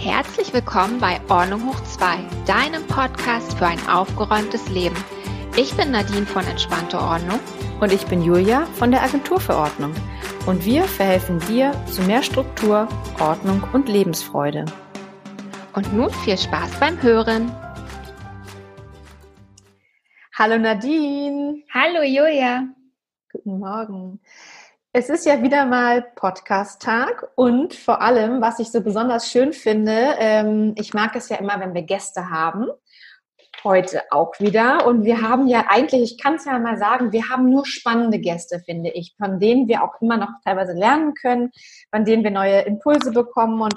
Herzlich willkommen bei Ordnung hoch 2, deinem Podcast für ein aufgeräumtes Leben. Ich bin Nadine von Entspannte Ordnung. Und ich bin Julia von der Agentur für Ordnung. Und wir verhelfen dir zu mehr Struktur, Ordnung und Lebensfreude. Und nun viel Spaß beim Hören. Hallo Nadine. Hallo Julia. Guten Morgen. Es ist ja wieder mal Podcast-Tag und vor allem, was ich so besonders schön finde, ähm, ich mag es ja immer, wenn wir Gäste haben. Heute auch wieder. Und wir haben ja eigentlich, ich kann es ja mal sagen, wir haben nur spannende Gäste, finde ich, von denen wir auch immer noch teilweise lernen können, von denen wir neue Impulse bekommen. Und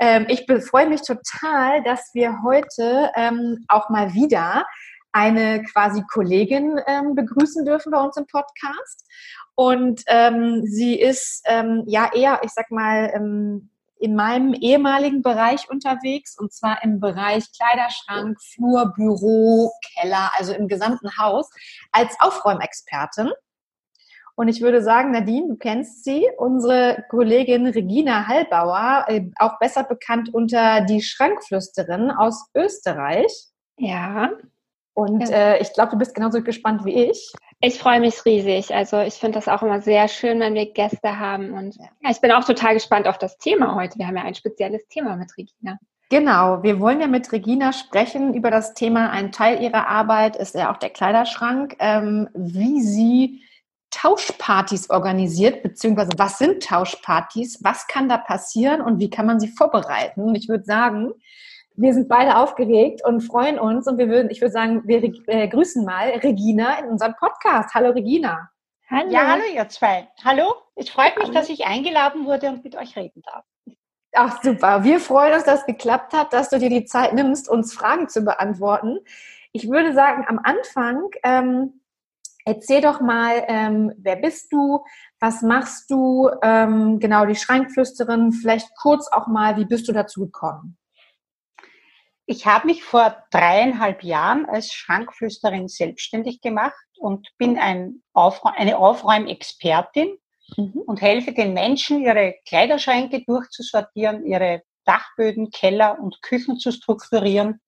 ähm, ich freue mich total, dass wir heute ähm, auch mal wieder eine quasi Kollegin ähm, begrüßen dürfen bei uns im Podcast. Und ähm, sie ist ähm, ja eher, ich sag mal, ähm, in meinem ehemaligen Bereich unterwegs und zwar im Bereich Kleiderschrank, Flur, Büro, Keller, also im gesamten Haus als Aufräumexpertin. Und ich würde sagen, Nadine, du kennst sie, unsere Kollegin Regina Hallbauer, äh, auch besser bekannt unter die Schrankflüsterin aus Österreich. Ja. Und äh, ich glaube, du bist genauso gespannt wie ich. Ich freue mich riesig. Also ich finde das auch immer sehr schön, wenn wir Gäste haben. Und ich bin auch total gespannt auf das Thema heute. Wir haben ja ein spezielles Thema mit Regina. Genau, wir wollen ja mit Regina sprechen über das Thema. Ein Teil ihrer Arbeit ist ja auch der Kleiderschrank, ähm, wie sie Tauschpartys organisiert, beziehungsweise was sind Tauschpartys, was kann da passieren und wie kann man sie vorbereiten. Und ich würde sagen, wir sind beide aufgeregt und freuen uns und wir würden, ich würde sagen, wir äh, grüßen mal Regina in unserem Podcast. Hallo Regina. Hallo. Ja, hallo ihr zwei. Hallo. Es freut mich, dass ich eingeladen wurde und mit euch reden darf. Ach super. Wir freuen uns, dass es geklappt hat, dass du dir die Zeit nimmst, uns Fragen zu beantworten. Ich würde sagen, am Anfang ähm, erzähl doch mal, ähm, wer bist du, was machst du, ähm, genau die Schrankflüsterin, vielleicht kurz auch mal, wie bist du dazu gekommen? Ich habe mich vor dreieinhalb Jahren als Schrankflüsterin selbstständig gemacht und bin ein Aufräum, eine Aufräumexpertin mhm. und helfe den Menschen, ihre Kleiderschränke durchzusortieren, ihre Dachböden, Keller und Küchen zu strukturieren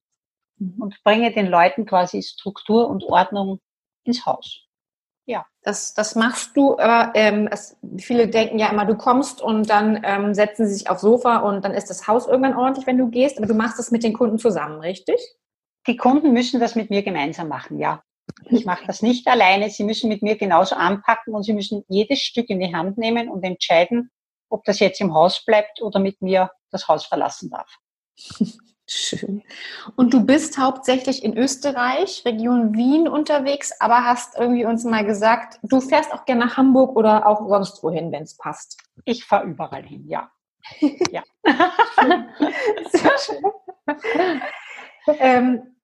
mhm. und bringe den Leuten quasi Struktur und Ordnung ins Haus. Ja. Das, das machst du, aber ähm, es, viele denken ja immer, du kommst und dann ähm, setzen sie sich aufs Sofa und dann ist das Haus irgendwann ordentlich, wenn du gehst, aber du machst das mit den Kunden zusammen, richtig? Die Kunden müssen das mit mir gemeinsam machen, ja. Ich mache das nicht alleine. Sie müssen mit mir genauso anpacken und sie müssen jedes Stück in die Hand nehmen und entscheiden, ob das jetzt im Haus bleibt oder mit mir das Haus verlassen darf. Schön. Und du bist hauptsächlich in Österreich, Region Wien unterwegs, aber hast irgendwie uns mal gesagt, du fährst auch gerne nach Hamburg oder auch sonst wohin, wenn es passt. Ich fahre überall hin, ja. ja. Sehr schön. ähm,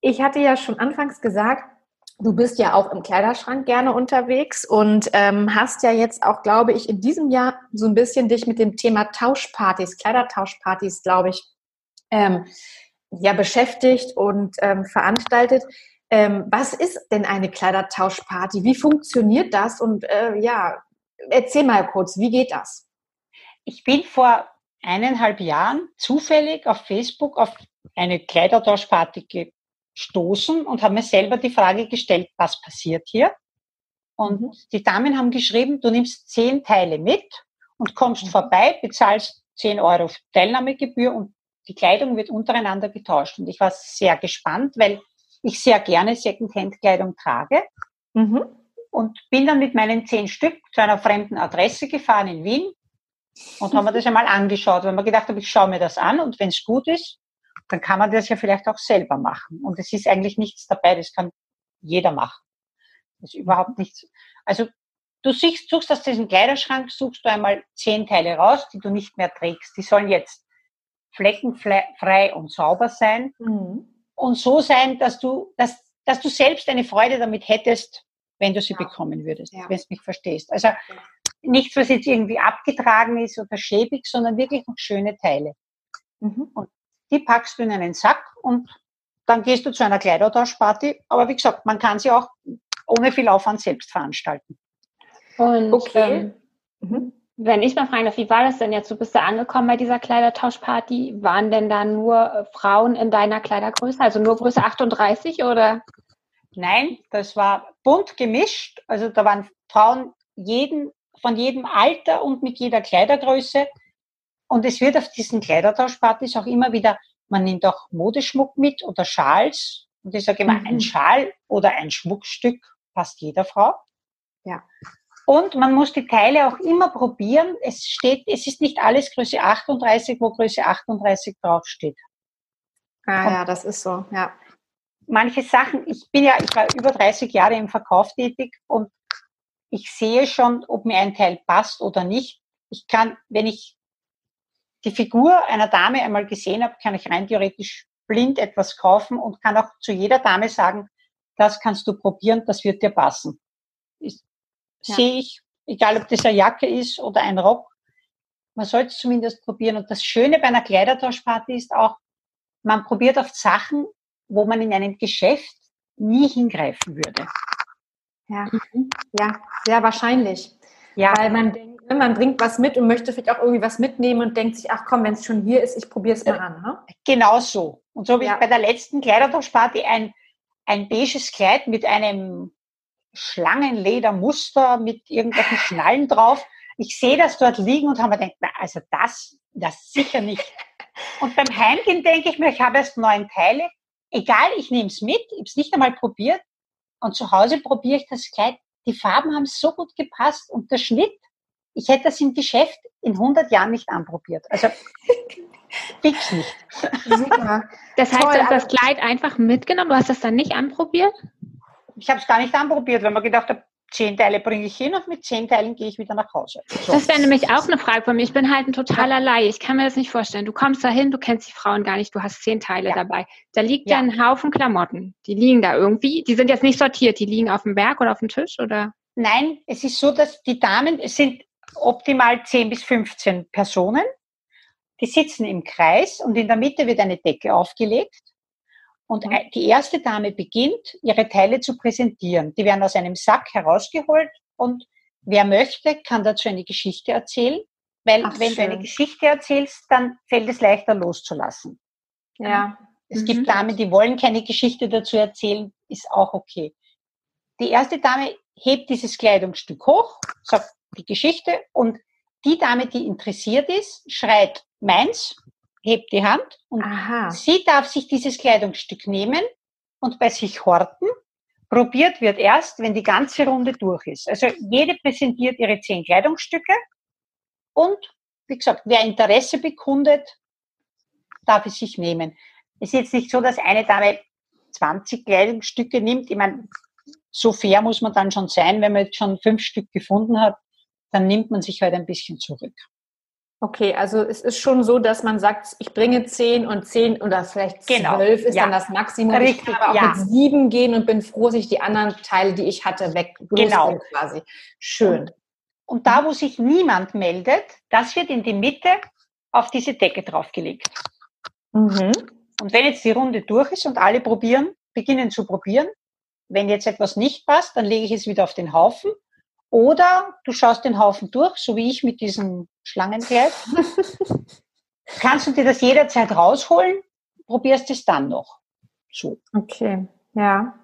ich hatte ja schon anfangs gesagt, du bist ja auch im Kleiderschrank gerne unterwegs und ähm, hast ja jetzt auch, glaube ich, in diesem Jahr so ein bisschen dich mit dem Thema Tauschpartys, Kleidertauschpartys, glaube ich, ähm, ja beschäftigt und ähm, veranstaltet. Ähm, was ist denn eine Kleidertauschparty? Wie funktioniert das? Und äh, ja, erzähl mal kurz, wie geht das? Ich bin vor eineinhalb Jahren zufällig auf Facebook auf eine Kleidertauschparty gestoßen und habe mir selber die Frage gestellt, was passiert hier? Und mhm. die Damen haben geschrieben, du nimmst zehn Teile mit und kommst mhm. vorbei, bezahlst zehn Euro Teilnahmegebühr und die Kleidung wird untereinander getauscht. Und ich war sehr gespannt, weil ich sehr gerne Secondhand-Kleidung trage. Mhm. Und bin dann mit meinen zehn Stück zu einer fremden Adresse gefahren in Wien und haben mir das einmal angeschaut, weil man gedacht habe, ich schaue mir das an und wenn es gut ist, dann kann man das ja vielleicht auch selber machen. Und es ist eigentlich nichts dabei, das kann jeder machen. Das ist überhaupt nichts. Also du suchst, suchst aus diesem Kleiderschrank, suchst du einmal zehn Teile raus, die du nicht mehr trägst. Die sollen jetzt fleckenfrei und sauber sein mhm. und so sein, dass du, dass, dass du selbst eine Freude damit hättest, wenn du sie ja. bekommen würdest, ja. wenn du mich verstehst. Also nichts, was jetzt irgendwie abgetragen ist oder schäbig, sondern wirklich noch schöne Teile. Mhm. Und die packst du in einen Sack und dann gehst du zu einer Kleidertauschparty. Aber wie gesagt, man kann sie auch ohne viel Aufwand selbst veranstalten. Und okay. Ähm, mhm. Wenn ich mal fragen darf, wie war das denn jetzt? Du bist da angekommen bei dieser Kleidertauschparty. Waren denn da nur äh, Frauen in deiner Kleidergröße, also nur Größe 38 oder? Nein, das war bunt gemischt. Also da waren Frauen jeden, von jedem Alter und mit jeder Kleidergröße. Und es wird auf diesen Kleidertauschpartys auch immer wieder, man nimmt auch Modeschmuck mit oder Schals. Und ich sage immer, mhm. ein Schal oder ein Schmuckstück passt jeder Frau. Ja. Und man muss die Teile auch immer probieren. Es steht, es ist nicht alles Größe 38, wo Größe 38 draufsteht. Ah und ja, das ist so, ja. Manche Sachen, ich bin ja, ich war über 30 Jahre im Verkauf tätig und ich sehe schon, ob mir ein Teil passt oder nicht. Ich kann, wenn ich die Figur einer Dame einmal gesehen habe, kann ich rein theoretisch blind etwas kaufen und kann auch zu jeder Dame sagen, das kannst du probieren, das wird dir passen. Ich, ja. Sehe ich, egal ob das eine Jacke ist oder ein Rock, man sollte es zumindest probieren. Und das Schöne bei einer Kleidertauschparty ist auch, man probiert oft Sachen, wo man in einem Geschäft nie hingreifen würde. Ja, ja, sehr wahrscheinlich. Ja. Weil man denkt, ne, man bringt was mit und möchte vielleicht auch irgendwie was mitnehmen und denkt sich, ach komm, wenn es schon hier ist, ich probiere es mal an. Ne? Genau so. Und so wie ja. ich bei der letzten Kleidertauschparty ein, ein beiges Kleid mit einem Schlangenledermuster mit irgendwelchen Schnallen drauf. Ich sehe das dort liegen und habe mir gedacht, na, also das, das sicher nicht. Und beim Heimgehen denke ich mir, ich habe erst neun Teile. Egal, ich nehme es mit, ich habe es nicht einmal probiert. Und zu Hause probiere ich das Kleid. Die Farben haben so gut gepasst und der Schnitt, ich hätte das im Geschäft in 100 Jahren nicht anprobiert. Also fix nicht. Super. Das heißt, Toll, du hast das Kleid einfach mitgenommen, du hast das dann nicht anprobiert? Ich habe es gar nicht anprobiert, weil man gedacht habe, zehn Teile bringe ich hin und mit zehn Teilen gehe ich wieder nach Hause. So. Das wäre nämlich auch eine Frage von mir. Ich bin halt ein totaler Laie. Ich kann mir das nicht vorstellen. Du kommst da hin, du kennst die Frauen gar nicht, du hast zehn Teile ja. dabei. Da liegt ja. ein Haufen Klamotten. Die liegen da irgendwie. Die sind jetzt nicht sortiert. Die liegen auf dem Berg oder auf dem Tisch oder? Nein, es ist so, dass die Damen, es sind optimal 10 bis 15 Personen. Die sitzen im Kreis und in der Mitte wird eine Decke aufgelegt. Und die erste Dame beginnt, ihre Teile zu präsentieren. Die werden aus einem Sack herausgeholt und wer möchte, kann dazu eine Geschichte erzählen. Weil Ach, wenn schön. du eine Geschichte erzählst, dann fällt es leichter loszulassen. Ja. Es mhm. gibt Damen, die wollen keine Geschichte dazu erzählen, ist auch okay. Die erste Dame hebt dieses Kleidungsstück hoch, sagt die Geschichte und die Dame, die interessiert ist, schreit meins hebt die Hand und Aha. sie darf sich dieses Kleidungsstück nehmen und bei sich horten. Probiert wird erst, wenn die ganze Runde durch ist. Also jede präsentiert ihre zehn Kleidungsstücke und wie gesagt, wer Interesse bekundet, darf es sich nehmen. Es ist jetzt nicht so, dass eine Dame 20 Kleidungsstücke nimmt. Ich meine, so fair muss man dann schon sein, wenn man jetzt schon fünf Stück gefunden hat, dann nimmt man sich halt ein bisschen zurück. Okay, also es ist schon so, dass man sagt, ich bringe zehn und zehn oder vielleicht genau. zwölf ist ja. dann das Maximum. Richtig, ich kann aber auch ja. mit sieben gehen und bin froh, dass ich die anderen Teile, die ich hatte, weg genau. quasi. Schön. Und, und da, wo sich niemand meldet, das wird in die Mitte auf diese Decke draufgelegt. Mhm. Und wenn jetzt die Runde durch ist und alle probieren, beginnen zu probieren, wenn jetzt etwas nicht passt, dann lege ich es wieder auf den Haufen oder du schaust den Haufen durch, so wie ich mit diesem Schlangenkleid. Kannst du dir das jederzeit rausholen, probierst es dann noch. So. Okay, ja.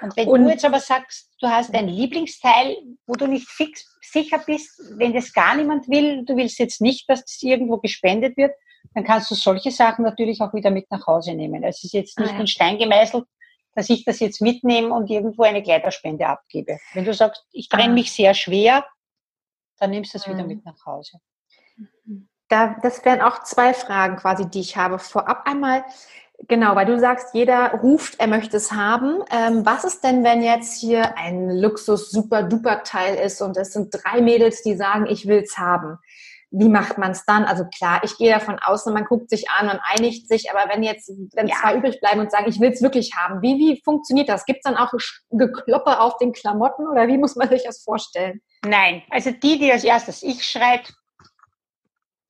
Und wenn Und, du jetzt aber sagst, du hast ein Lieblingsteil, wo du nicht fix sicher bist, wenn das gar niemand will, du willst jetzt nicht, dass das irgendwo gespendet wird, dann kannst du solche Sachen natürlich auch wieder mit nach Hause nehmen. Es ist jetzt nicht ah, ja. in Stein gemeißelt, dass ich das jetzt mitnehme und irgendwo eine Kleiderspende abgebe. Wenn du sagst, ich trenne ah. mich sehr schwer, dann nimmst du es wieder mhm. mit nach Hause. Da, das wären auch zwei Fragen quasi, die ich habe. Vorab einmal, genau, weil du sagst, jeder ruft, er möchte es haben. Ähm, was ist denn, wenn jetzt hier ein Luxus-Super-Duper-Teil ist und es sind drei Mädels, die sagen, ich will es haben? Wie macht man es dann? Also klar, ich gehe davon aus, man guckt sich an und einigt sich, aber wenn jetzt wenn ja. zwei übrig bleiben und sagen, ich will es wirklich haben, wie, wie funktioniert das? Gibt es dann auch Gekloppe auf den Klamotten oder wie muss man sich das vorstellen? Nein, also die, die als erstes ich schreit,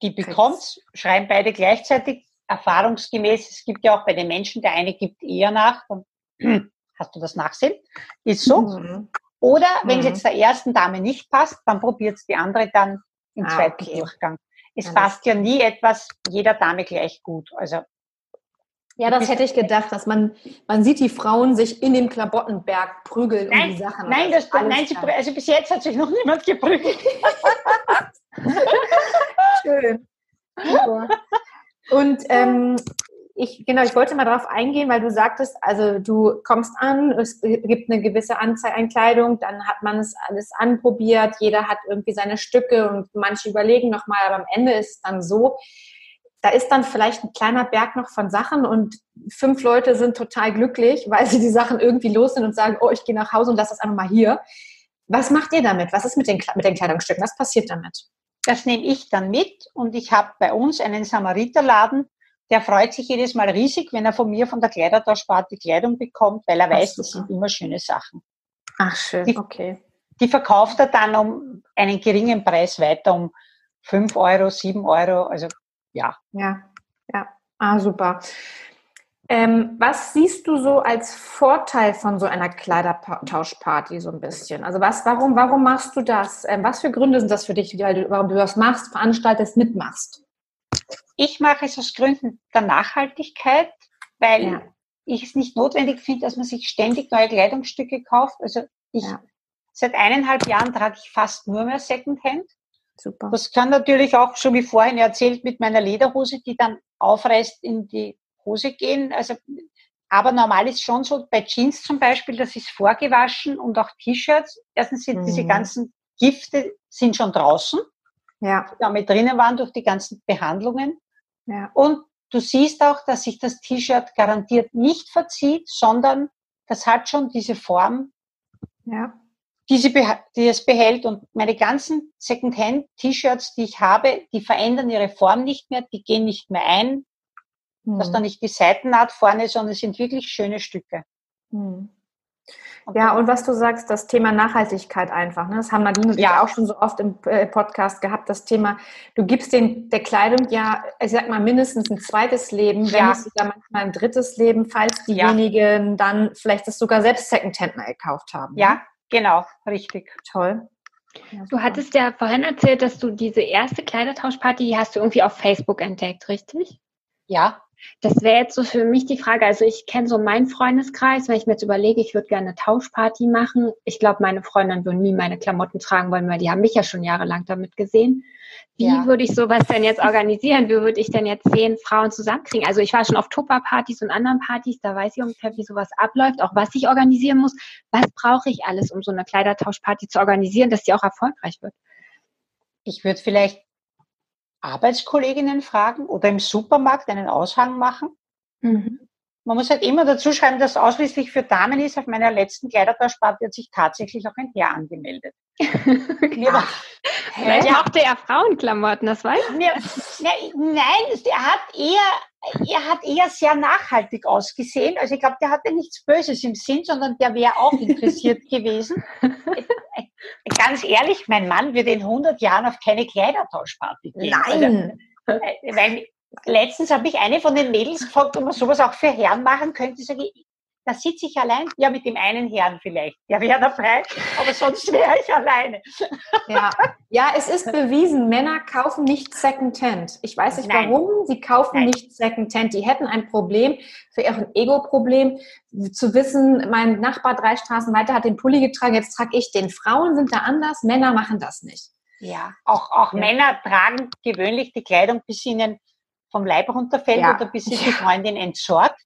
die bekommt, schreien beide gleichzeitig. Erfahrungsgemäß, es gibt ja auch bei den Menschen, der eine gibt eher nach, hast du das Nachsehen? Ist so. Mhm. Oder wenn es mhm. jetzt der ersten Dame nicht passt, dann probiert es die andere dann im ah, zweiten okay. Durchgang. Es ja, passt ja nie etwas jeder Dame gleich gut. Also ja, das hätte ich gedacht, dass man, man sieht die Frauen sich in dem Klamottenberg prügeln nein, um die Sachen. Nein, das, nein sie, also bis jetzt hat sich noch niemand geprügelt. Schön. Und ähm, ich, genau, ich wollte mal darauf eingehen, weil du sagtest, also du kommst an, es gibt eine gewisse Anzahl an Kleidung, dann hat man es alles anprobiert, jeder hat irgendwie seine Stücke und manche überlegen nochmal, aber am Ende ist es dann so, da ist dann vielleicht ein kleiner Berg noch von Sachen und fünf Leute sind total glücklich, weil sie die Sachen irgendwie los sind und sagen, oh, ich gehe nach Hause und lasse das einfach mal hier. Was macht ihr damit? Was ist mit den, mit den Kleidungsstücken? Was passiert damit? Das nehme ich dann mit und ich habe bei uns einen Samariterladen, der freut sich jedes Mal riesig, wenn er von mir von der Kleidertauschparty Kleidung bekommt, weil er Ach, weiß, das sind immer schöne Sachen. Ach schön, die, okay. Die verkauft er dann um einen geringen Preis weiter, um fünf Euro, sieben Euro, also ja. Ja, ja. Ah, super. Ähm, was siehst du so als Vorteil von so einer Kleidertauschparty so ein bisschen? Also was, warum, warum machst du das? Ähm, was für Gründe sind das für dich, warum du das machst, veranstaltest, mitmachst? Ich mache es aus Gründen der Nachhaltigkeit, weil ja. ich es nicht notwendig finde, dass man sich ständig neue Kleidungsstücke kauft. Also ich ja. seit eineinhalb Jahren trage ich fast nur mehr Secondhand. Super. Das kann natürlich auch, so wie vorhin erzählt, mit meiner Lederhose, die dann aufreißt, in die Hose gehen. Also, aber normal ist schon so, bei Jeans zum Beispiel, das ist vorgewaschen und auch T-Shirts. Erstens sind mhm. diese ganzen Gifte sind schon draußen, ja. die damit drinnen waren durch die ganzen Behandlungen. Ja. Und du siehst auch, dass sich das T-Shirt garantiert nicht verzieht, sondern das hat schon diese Form, ja die, sie die es behält. Und meine ganzen Secondhand-T-Shirts, die ich habe, die verändern ihre Form nicht mehr, die gehen nicht mehr ein. Hm. Das ist dann nicht die Seitennaht vorne, sondern es sind wirklich schöne Stücke. Hm. Ja, und was du sagst, das Thema Nachhaltigkeit einfach. Ne? Das haben Nadine und ja. ich auch schon so oft im äh, Podcast gehabt, das Thema, du gibst den, der Kleidung ja, ich sag mal, mindestens ein zweites Leben, wenn ja. nicht sogar manchmal ein drittes Leben, falls diejenigen ja. dann vielleicht das sogar selbst Secondhand mal gekauft haben. Ja, ne? Genau, richtig. Toll. Ja, du hattest ja vorhin erzählt, dass du diese erste Kleidertauschparty, die hast du irgendwie auf Facebook entdeckt, richtig? Ja. Das wäre jetzt so für mich die Frage. Also ich kenne so meinen Freundeskreis, wenn ich mir jetzt überlege, ich würde gerne eine Tauschparty machen. Ich glaube, meine Freundinnen würden nie meine Klamotten tragen wollen, weil die haben mich ja schon jahrelang damit gesehen. Wie ja. würde ich sowas denn jetzt organisieren? Wie würde ich denn jetzt zehn Frauen zusammenkriegen? Also ich war schon auf Tupper-Partys und anderen Partys, da weiß ich ungefähr, wie sowas abläuft, auch was ich organisieren muss. Was brauche ich alles, um so eine Kleidertauschparty zu organisieren, dass die auch erfolgreich wird? Ich würde vielleicht Arbeitskolleginnen fragen oder im Supermarkt einen Aushang machen. Mhm. Man muss halt immer dazu schreiben, dass ausschließlich für Damen ist. Auf meiner letzten Kleidertauschparty hat sich tatsächlich auch ein Herr angemeldet. Ach, Vielleicht ja. mochte er Frauenklamotten, das weiß ich. Ja, nein, er hat eher, er hat eher sehr nachhaltig ausgesehen. Also ich glaube, der hatte nichts Böses im Sinn, sondern der wäre auch interessiert gewesen. Ganz ehrlich, mein Mann würde in 100 Jahren auf keine Kleidertauschparty gehen. Nein. Also, weil letztens habe ich eine von den Mädels gefragt, ob man sowas auch für Herren machen könnte. Sage ich, da sitze ich allein. Ja, mit dem einen Herrn vielleicht. Der wäre dabei, aber sonst wäre ich alleine. Ja. ja, es ist bewiesen, Männer kaufen nicht Secondhand. Ich weiß nicht Nein. warum, sie kaufen Nein. nicht Secondhand. Die hätten ein Problem für ihren Ego-Problem, zu wissen, mein Nachbar drei Straßen weiter hat den Pulli getragen, jetzt trage ich den. Frauen sind da anders, Männer machen das nicht. Ja, auch, auch ja. Männer tragen gewöhnlich die Kleidung, bis ihnen vom Leib runterfällt ja. oder bis sie die Freundin entsorgt.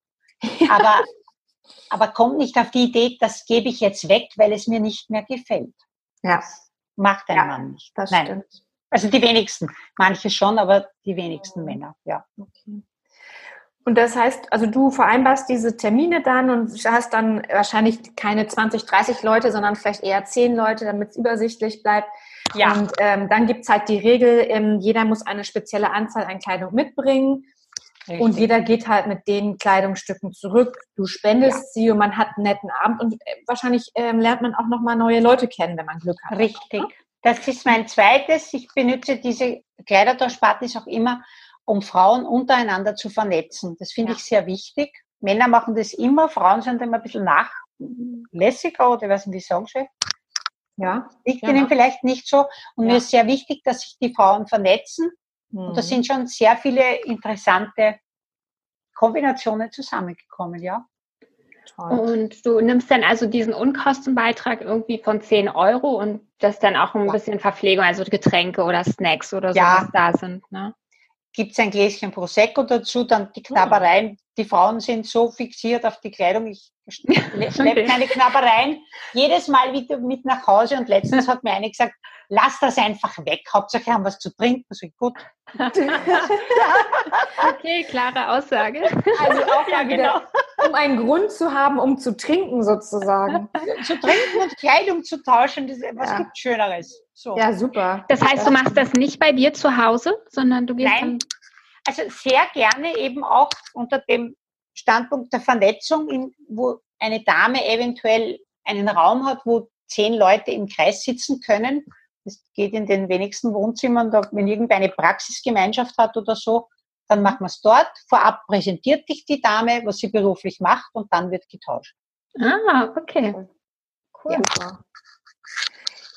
Aber aber kommt nicht auf die Idee, das gebe ich jetzt weg, weil es mir nicht mehr gefällt. Ja. macht ein ja, Mann nicht. Das Nein. Stimmt. Also die wenigsten. Manche schon, aber die wenigsten Männer, ja. Okay. Und das heißt, also du vereinbarst diese Termine dann und hast dann wahrscheinlich keine 20, 30 Leute, sondern vielleicht eher 10 Leute, damit es übersichtlich bleibt. Ja. Und ähm, dann gibt's halt die Regel, ähm, jeder muss eine spezielle Anzahl an Kleidung mitbringen. Richtig. Und jeder geht halt mit den Kleidungsstücken zurück. Du spendest ja. sie und man hat einen netten Abend und äh, wahrscheinlich ähm, lernt man auch nochmal neue Leute kennen, wenn man Glück hat. Richtig. Das ist mein zweites. Ich benutze diese Kleidertauschpartys auch immer, um Frauen untereinander zu vernetzen. Das finde ja. ich sehr wichtig. Männer machen das immer, Frauen sind immer ein bisschen nachlässiger oder was, wie sagen Sie? Ja. Liegt ja. ihnen vielleicht nicht so. Und ja. mir ist sehr wichtig, dass sich die Frauen vernetzen. Mhm. Und da mhm. sind schon sehr viele interessante Kombinationen zusammengekommen, ja. Toll. Und du nimmst dann also diesen Unkostenbeitrag irgendwie von 10 Euro und das dann auch ein ja. bisschen Verpflegung, also Getränke oder Snacks oder so, ja. was da sind. Ne? Gibt es ein Gläschen Prosecco dazu, dann die Knabbereien. Die Frauen sind so fixiert auf die Kleidung. Ich schleppe okay. meine Knabbereien jedes Mal wieder mit nach Hause und letztens hat mir eine gesagt, lass das einfach weg. Hauptsache haben was zu trinken. So gut. okay, klare Aussage. Also auch ja, genau. um einen Grund zu haben, um zu trinken sozusagen. zu trinken und Kleidung zu tauschen, das, was ja. gibt Schöneres? So. Ja, super. Das heißt, du machst das nicht bei dir zu Hause, sondern du gehst Nein, also sehr gerne eben auch unter dem Standpunkt der Vernetzung, in, wo eine Dame eventuell einen Raum hat, wo zehn Leute im Kreis sitzen können das geht in den wenigsten Wohnzimmern, da, wenn irgendeine Praxisgemeinschaft hat oder so, dann macht man es dort. Vorab präsentiert dich die Dame, was sie beruflich macht und dann wird getauscht. Ah, okay. Cool. Ja.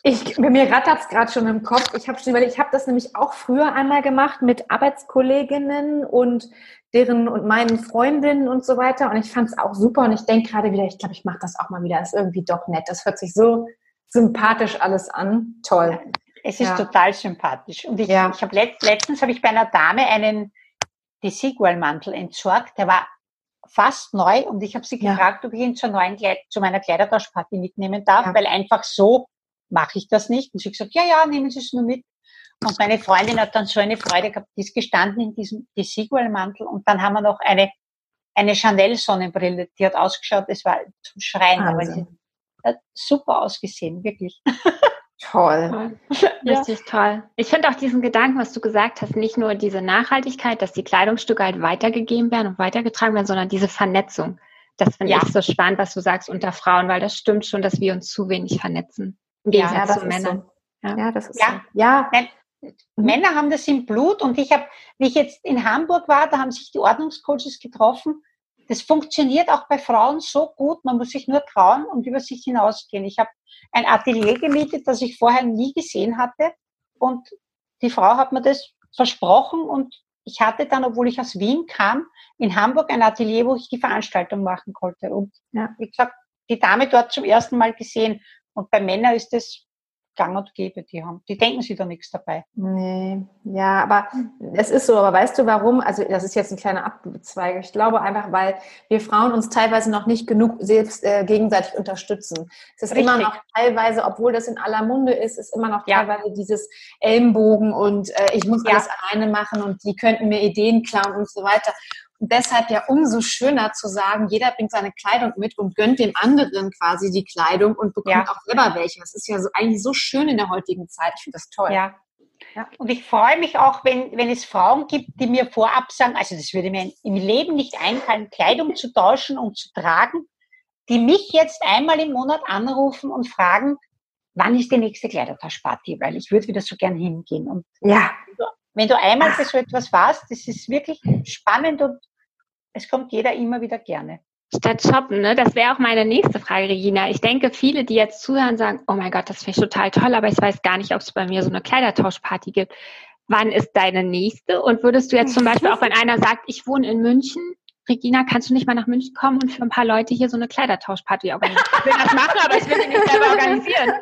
Ich, bei mir rattert es gerade schon im Kopf. Ich habe schon überlegt, ich habe das nämlich auch früher einmal gemacht mit Arbeitskolleginnen und deren und meinen Freundinnen und so weiter. Und ich fand es auch super. Und ich denke gerade wieder, ich glaube, ich mache das auch mal wieder. Das ist irgendwie doch nett. Das hört sich so sympathisch alles an. Toll. Es ist ja. total sympathisch. Und ich, ja. ich habe let, letztens habe ich bei einer Dame einen Desigual-Mantel entsorgt. Der war fast neu und ich habe sie ja. gefragt, ob ich ihn zur neuen Kleid zu meiner Kleidertauschparty mitnehmen darf, weil einfach so mache ich das nicht. Und sie hat gesagt, ja, ja, nehmen Sie es nur mit. Und meine Freundin hat dann so eine Freude gehabt, die ist gestanden in diesem Desigual-Mantel und dann haben wir noch eine, eine Chanel-Sonnenbrille, die hat ausgeschaut, es war zum Schreien, aber sie hat super ausgesehen, wirklich. Toll. Richtig ja. toll. Ich finde auch diesen Gedanken, was du gesagt hast, nicht nur diese Nachhaltigkeit, dass die Kleidungsstücke halt weitergegeben werden und weitergetragen werden, sondern diese Vernetzung. Das finde ja. ich so spannend, was du sagst unter Frauen, weil das stimmt schon, dass wir uns zu wenig vernetzen. Im Gegensatz ja, zu Männern. So. Ja. ja. das ist ja. so. Ja. Mhm. Männer haben das im Blut und ich habe, wie ich jetzt in Hamburg war, da haben sich die Ordnungscoaches getroffen das funktioniert auch bei Frauen so gut, man muss sich nur trauen und über sich hinausgehen. Ich habe ein Atelier gemietet, das ich vorher nie gesehen hatte und die Frau hat mir das versprochen und ich hatte dann, obwohl ich aus Wien kam, in Hamburg ein Atelier, wo ich die Veranstaltung machen konnte. Und ja. wie gesagt, die Dame dort zum ersten Mal gesehen. Und bei Männern ist das gang und gäbe, die haben. Die denken sich da nichts dabei. Nee, ja, aber es ist so, aber weißt du warum? Also das ist jetzt ein kleiner Abzweig. Ich glaube einfach, weil wir Frauen uns teilweise noch nicht genug selbst äh, gegenseitig unterstützen. Es ist Richtig. immer noch teilweise, obwohl das in aller Munde ist, ist immer noch ja. teilweise dieses Ellenbogen und äh, ich muss ja. alles alleine machen und die könnten mir Ideen klauen und so weiter. Deshalb ja umso schöner zu sagen, jeder bringt seine Kleidung mit und gönnt dem anderen quasi die Kleidung und bekommt ja. auch selber welche. Das ist ja so, eigentlich so schön in der heutigen Zeit. Ich finde das toll. Ja. ja. Und ich freue mich auch, wenn, wenn es Frauen gibt, die mir vorab sagen, also das würde mir im Leben nicht einfallen, Kleidung zu tauschen und zu tragen, die mich jetzt einmal im Monat anrufen und fragen, wann ist die nächste Kleidertauschparty? Weil ich würde wieder so gern hingehen. Und ja. Wenn du einmal für so etwas warst, das ist wirklich spannend und es kommt jeder immer wieder gerne. Statt shoppen, ne? Das wäre auch meine nächste Frage, Regina. Ich denke, viele, die jetzt zuhören, sagen, oh mein Gott, das finde ich total toll, aber ich weiß gar nicht, ob es bei mir so eine Kleidertauschparty gibt. Wann ist deine nächste? Und würdest du jetzt zum Beispiel auch, wenn einer sagt, ich wohne in München, Regina, kannst du nicht mal nach München kommen und für ein paar Leute hier so eine Kleidertauschparty organisieren? Ich will das machen, aber ich will sie nicht selber organisieren.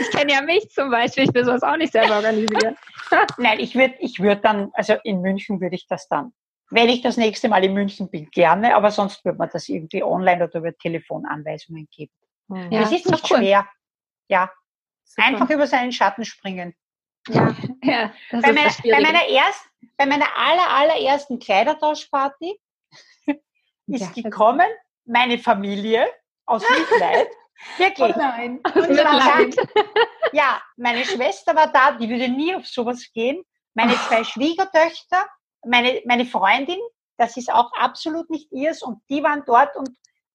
Ich kenne ja mich zum Beispiel, ich will sowas auch nicht selber organisieren. Nein, ich würde ich würd dann, also in München würde ich das dann wenn ich das nächste Mal in München bin, gerne, aber sonst wird man das irgendwie online oder über Telefonanweisungen geben. Ja, es ist nicht cool. schwer. Ja. Super. Einfach über seinen Schatten springen. Ja, ja das bei, meiner, bei meiner ersten, bei meiner aller, allerersten Kleidertauschparty ist ja, gekommen meine Familie aus Mitleid. Wirklich. Oh nein. Aus Mitleid. Ja, meine Schwester war da, die würde nie auf sowas gehen. Meine zwei Schwiegertöchter, meine, meine Freundin, das ist auch absolut nicht ihrs und die waren dort und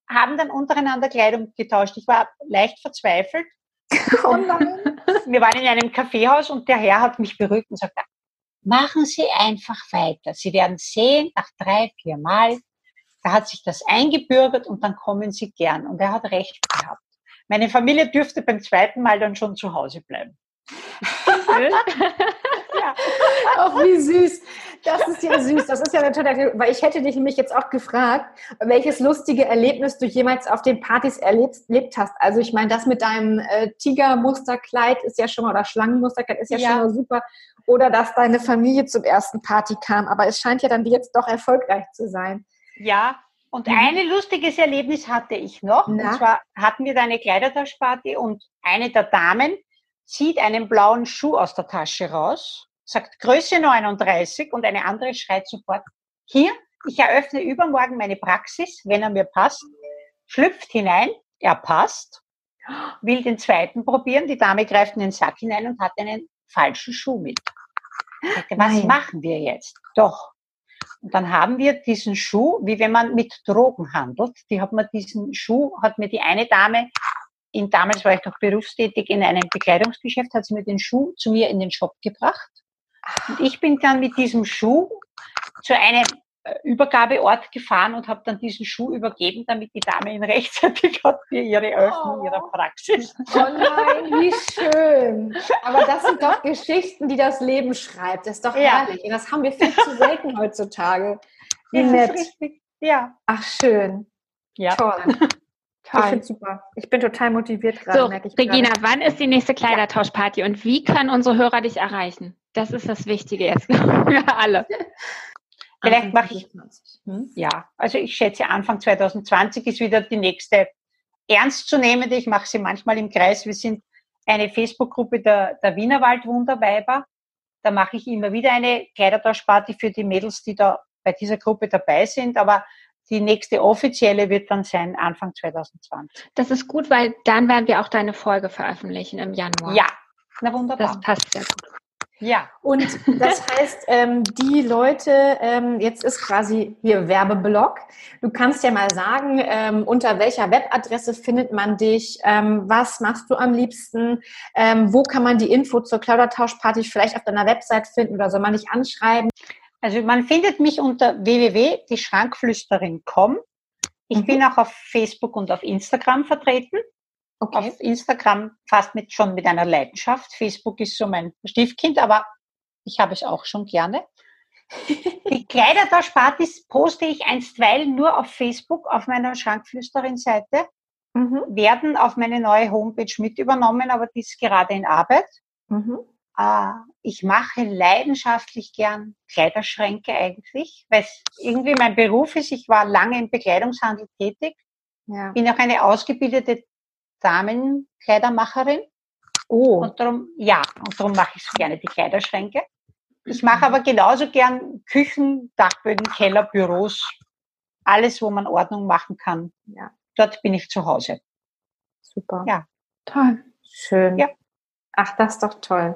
haben dann untereinander Kleidung getauscht. Ich war leicht verzweifelt. Oh wir waren in einem Kaffeehaus und der Herr hat mich beruhigt und sagt, machen Sie einfach weiter. Sie werden sehen, nach drei, vier Mal, da hat sich das eingebürgert und dann kommen Sie gern. Und er hat recht gehabt. Meine Familie dürfte beim zweiten Mal dann schon zu Hause bleiben. ja. Auch wie süß. Das ist ja süß. Das ist ja natürlich, weil ich hätte dich nämlich jetzt auch gefragt, welches lustige Erlebnis du jemals auf den Partys erlebt, erlebt hast. Also ich meine, das mit deinem äh, Tigermusterkleid ist ja schon mal, oder Schlangenmusterkleid ist ja, ja, schon mal super. Oder dass deine Familie zum ersten Party kam. Aber es scheint ja dann jetzt doch erfolgreich zu sein. Ja, und mhm. ein lustiges Erlebnis hatte ich noch. Na? Und zwar hatten wir da eine Kleidertauschparty und eine der Damen zieht einen blauen Schuh aus der Tasche raus, sagt Größe 39 und eine andere schreit sofort, hier, ich eröffne übermorgen meine Praxis, wenn er mir passt, schlüpft hinein, er passt, will den zweiten probieren, die Dame greift in den Sack hinein und hat einen falschen Schuh mit. Sagte, was Nein. machen wir jetzt? Doch. Und dann haben wir diesen Schuh, wie wenn man mit Drogen handelt. Die hat mir diesen Schuh, hat mir die eine Dame in, damals war ich noch berufstätig in einem Bekleidungsgeschäft, hat sie mir den Schuh zu mir in den Shop gebracht. Und ich bin dann mit diesem Schuh zu einem äh, Übergabeort gefahren und habe dann diesen Schuh übergeben, damit die Dame ihn rechtzeitig hat für ihre Öffnung oh. ihrer Praxis. Oh nein, wie schön. Aber das sind doch Geschichten, die das Leben schreibt. Das ist doch ja. herrlich. Und das haben wir viel zu selten heutzutage. Wie das nett. Ja. Ach, schön. Ja. Toll. Toll. Ich finde super. Ich bin total motiviert gerade. So, Regina, gerade. wann ist die nächste Kleidertauschparty und wie können unsere Hörer dich erreichen? Das ist das Wichtige jetzt für alle. Vielleicht mache ich, hm? ja, also ich schätze Anfang 2020 ist wieder die nächste ernstzunehmende. Ich mache sie manchmal im Kreis. Wir sind eine Facebook-Gruppe der, der Wienerwald Wunderweiber. Da mache ich immer wieder eine Kleidertauschparty für die Mädels, die da bei dieser Gruppe dabei sind. Aber die nächste offizielle wird dann sein Anfang 2020. Das ist gut, weil dann werden wir auch deine Folge veröffentlichen im Januar. Ja, na wunderbar. Das passt sehr gut. Ja. Und das heißt, ähm, die Leute, ähm, jetzt ist quasi hier Werbeblock. Du kannst ja mal sagen, ähm, unter welcher Webadresse findet man dich? Ähm, was machst du am liebsten? Ähm, wo kann man die Info zur Klaudertauschparty vielleicht auf deiner Website finden oder soll man dich anschreiben? Also man findet mich unter www.dieschrankflüsterin.com. Ich mhm. bin auch auf Facebook und auf Instagram vertreten. Okay. Auf Instagram fast mit, schon mit einer Leidenschaft. Facebook ist so mein Stiefkind, aber ich habe es auch schon gerne. Die Kleidertauschpartys poste ich einstweilen nur auf Facebook, auf meiner Schrankflüsterin-Seite, mhm. werden auf meine neue Homepage mit übernommen, aber die ist gerade in Arbeit. Mhm. Äh, ich mache leidenschaftlich gern Kleiderschränke eigentlich, weil es irgendwie mein Beruf ist. Ich war lange im Bekleidungshandel tätig, ja. bin auch eine ausgebildete Damenkleidermacherin. Oh. Und darum, ja, und darum mache ich so gerne die Kleiderschränke. Ich mache aber genauso gern Küchen, Dachböden, Keller, Büros, alles, wo man Ordnung machen kann. Ja. Dort bin ich zu Hause. Super. Ja. Toll. Schön. Ja. Ach, das ist doch toll.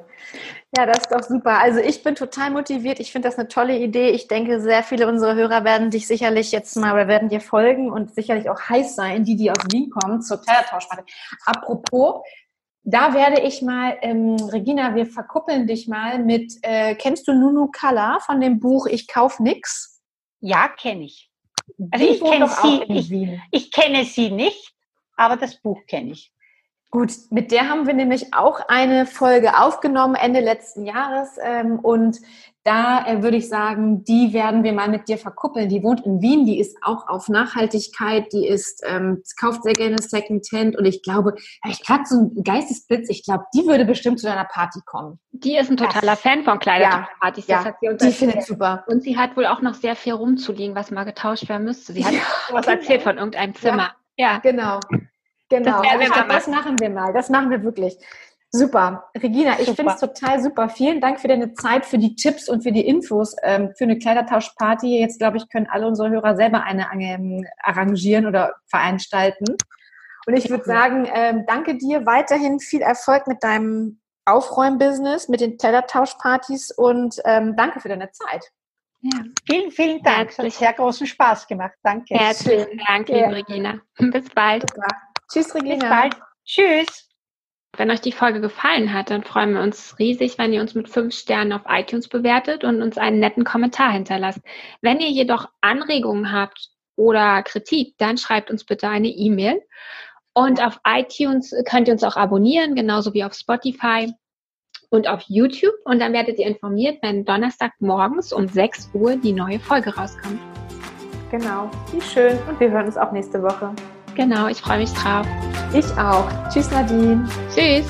Ja, das ist doch super. Also ich bin total motiviert. Ich finde das eine tolle Idee. Ich denke, sehr viele unserer Hörer werden dich sicherlich jetzt mal oder werden dir folgen und sicherlich auch heiß sein, die, die aus Wien kommen, zur Kleidertauschparty. Apropos, da werde ich mal, ähm, Regina, wir verkuppeln dich mal mit, äh, kennst du Nunu Kala von dem Buch Ich kauf nix? Ja, kenne ich. Also ich kenne sie, ich, ich kenne sie nicht, aber das Buch kenne ich. Gut, mit der haben wir nämlich auch eine Folge aufgenommen Ende letzten Jahres ähm, und da äh, würde ich sagen, die werden wir mal mit dir verkuppeln. Die wohnt in Wien, die ist auch auf Nachhaltigkeit, die ist ähm, kauft sehr gerne Secondhand und ich glaube, ich gerade so ein Geistesblitz, ich glaube, die würde bestimmt zu deiner Party kommen. Die ist ein totaler das, Fan von Kleiderpartys. Ja, ja die findet super. Und sie hat wohl auch noch sehr viel rumzuliegen, was mal getauscht werden müsste. Sie hat was erzählt von irgendeinem Zimmer. Ja, ja. genau. Genau, das, also das machen wir mal. Das machen wir wirklich. Super. Regina, ich finde es total super. Vielen Dank für deine Zeit, für die Tipps und für die Infos ähm, für eine Kleidertauschparty. Jetzt, glaube ich, können alle unsere Hörer selber eine ähm, arrangieren oder veranstalten. Und ich würde sagen, ähm, danke dir. Weiterhin viel Erfolg mit deinem Aufräumbusiness, mit den Kleidertauschpartys und ähm, danke für deine Zeit. Ja. Vielen, vielen Dank. Es hat sehr großen Spaß gemacht. Danke. Herzlichen Dank, liebe Regina. Bis bald. Super. Tschüss, Regina. Bis bald. Tschüss. Wenn euch die Folge gefallen hat, dann freuen wir uns riesig, wenn ihr uns mit fünf Sternen auf iTunes bewertet und uns einen netten Kommentar hinterlasst. Wenn ihr jedoch Anregungen habt oder Kritik, dann schreibt uns bitte eine E-Mail. Und auf iTunes könnt ihr uns auch abonnieren, genauso wie auf Spotify und auf YouTube. Und dann werdet ihr informiert, wenn Donnerstag morgens um 6 Uhr die neue Folge rauskommt. Genau, wie schön. Und wir hören uns auch nächste Woche. Genau, ich freue mich drauf. Ich auch. Tschüss, Nadine. Tschüss.